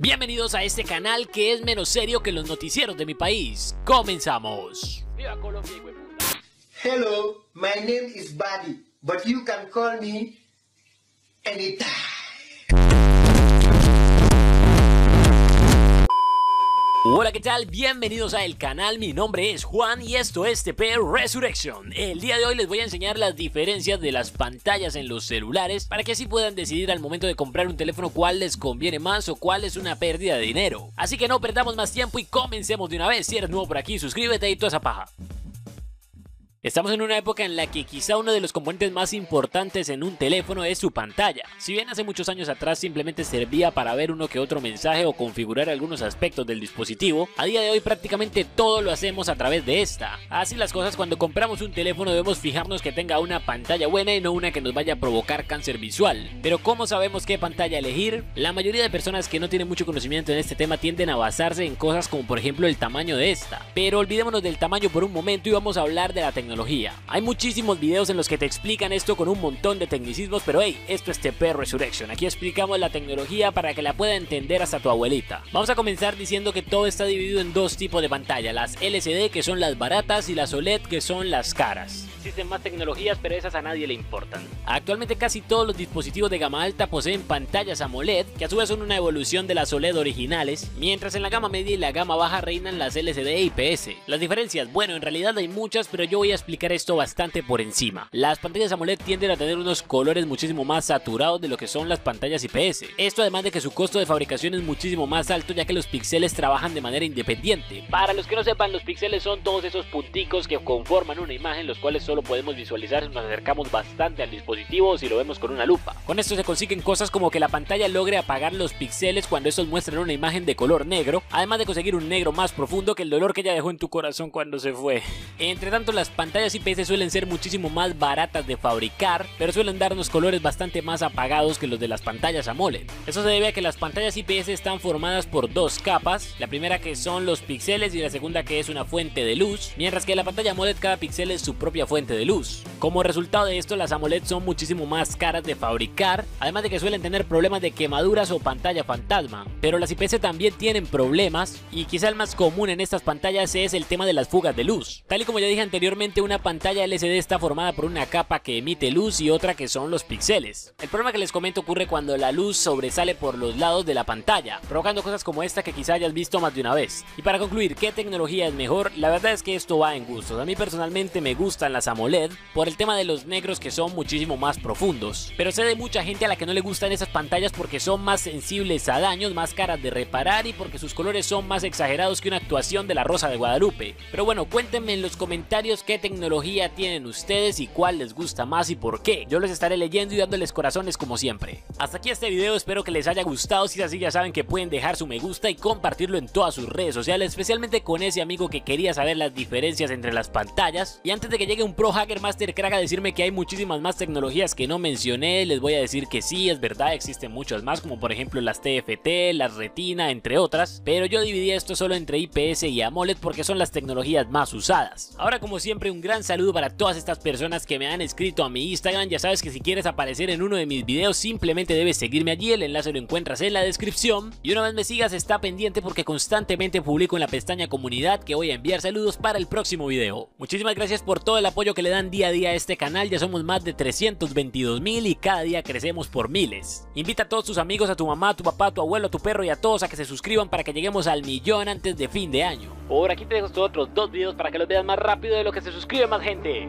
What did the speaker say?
Bienvenidos a este canal que es menos serio que los noticieros de mi país. Comenzamos. Viva Colombia, Hello, my name is Buddy, but you can call me anytime. Hola, ¿qué tal? Bienvenidos a el canal, mi nombre es Juan y esto es TP Resurrection. El día de hoy les voy a enseñar las diferencias de las pantallas en los celulares para que así puedan decidir al momento de comprar un teléfono cuál les conviene más o cuál es una pérdida de dinero. Así que no perdamos más tiempo y comencemos de una vez. Si eres nuevo por aquí, suscríbete y toda esa paja. Estamos en una época en la que quizá uno de los componentes más importantes en un teléfono es su pantalla. Si bien hace muchos años atrás simplemente servía para ver uno que otro mensaje o configurar algunos aspectos del dispositivo, a día de hoy prácticamente todo lo hacemos a través de esta. Así las cosas cuando compramos un teléfono debemos fijarnos que tenga una pantalla buena y no una que nos vaya a provocar cáncer visual. Pero ¿cómo sabemos qué pantalla elegir? La mayoría de personas que no tienen mucho conocimiento en este tema tienden a basarse en cosas como por ejemplo el tamaño de esta. Pero olvidémonos del tamaño por un momento y vamos a hablar de la tecnología hay muchísimos videos en los que te explican esto con un montón de tecnicismos, pero hey, esto es TP Resurrection. Aquí explicamos la tecnología para que la pueda entender hasta tu abuelita. Vamos a comenzar diciendo que todo está dividido en dos tipos de pantalla, las LCD que son las baratas y las OLED que son las caras existen más tecnologías, pero esas a nadie le importan. Actualmente casi todos los dispositivos de gama alta poseen pantallas AMOLED, que a su vez son una evolución de las OLED originales, mientras en la gama media y la gama baja reinan las LCD e IPS. Las diferencias, bueno, en realidad hay muchas, pero yo voy a explicar esto bastante por encima. Las pantallas AMOLED tienden a tener unos colores muchísimo más saturados de lo que son las pantallas IPS. Esto además de que su costo de fabricación es muchísimo más alto ya que los píxeles trabajan de manera independiente. Para los que no sepan, los píxeles son todos esos punticos que conforman una imagen, los cuales solo podemos visualizar si nos acercamos bastante al dispositivo o si lo vemos con una lupa. Con esto se consiguen cosas como que la pantalla logre apagar los píxeles cuando estos muestran una imagen de color negro, además de conseguir un negro más profundo que el dolor que ella dejó en tu corazón cuando se fue. Entre tanto, las pantallas IPS suelen ser muchísimo más baratas de fabricar, pero suelen darnos colores bastante más apagados que los de las pantallas AMOLED. Eso se debe a que las pantallas IPS están formadas por dos capas, la primera que son los píxeles y la segunda que es una fuente de luz, mientras que la pantalla AMOLED cada píxel es su propia fuente de luz. Como resultado de esto, las AMOLED son muchísimo más caras de fabricar, además de que suelen tener problemas de quemaduras o pantalla fantasma. Pero las IPS también tienen problemas, y quizá el más común en estas pantallas es el tema de las fugas de luz. Tal y como ya dije anteriormente, una pantalla LCD está formada por una capa que emite luz y otra que son los píxeles. El problema que les comento ocurre cuando la luz sobresale por los lados de la pantalla, provocando cosas como esta que quizá hayas visto más de una vez. Y para concluir, ¿qué tecnología es mejor? La verdad es que esto va en gustos. A mí personalmente me gustan las AMOLED, por el tema de los negros que son muchísimo más profundos. Pero sé de mucha gente a la que no le gustan esas pantallas porque son más sensibles a daños, más caras de reparar y porque sus colores son más exagerados que una actuación de la Rosa de Guadalupe. Pero bueno, cuéntenme en los comentarios qué tecnología tienen ustedes y cuál les gusta más y por qué. Yo les estaré leyendo y dándoles corazones como siempre. Hasta aquí este video, espero que les haya gustado. Si es así ya saben que pueden dejar su me gusta y compartirlo en todas sus redes sociales, especialmente con ese amigo que quería saber las diferencias entre las pantallas. Y antes de que llegue un pro hacker Master Crack decirme que hay muchísimas más tecnologías que no mencioné, les voy a decir que sí, es verdad, existen muchas más, como por ejemplo las TFT, las Retina, entre otras, pero yo dividí esto solo entre IPS y AMOLED porque son las tecnologías más usadas. Ahora como siempre un gran saludo para todas estas personas que me han escrito a mi Instagram, ya sabes que si quieres aparecer en uno de mis videos simplemente debes seguirme allí, el enlace lo encuentras en la descripción y una vez me sigas está pendiente porque constantemente publico en la pestaña comunidad que voy a enviar saludos para el próximo video. Muchísimas gracias por todo el apoyo que le dan día a día a este canal, ya somos más de 322 mil y cada día crecemos por miles. Invita a todos tus amigos, a tu mamá, a tu papá, a tu abuelo, a tu perro y a todos a que se suscriban para que lleguemos al millón antes de fin de año. Por aquí te dejo estos otros dos videos para que los veas más rápido de lo que se suscribe más gente.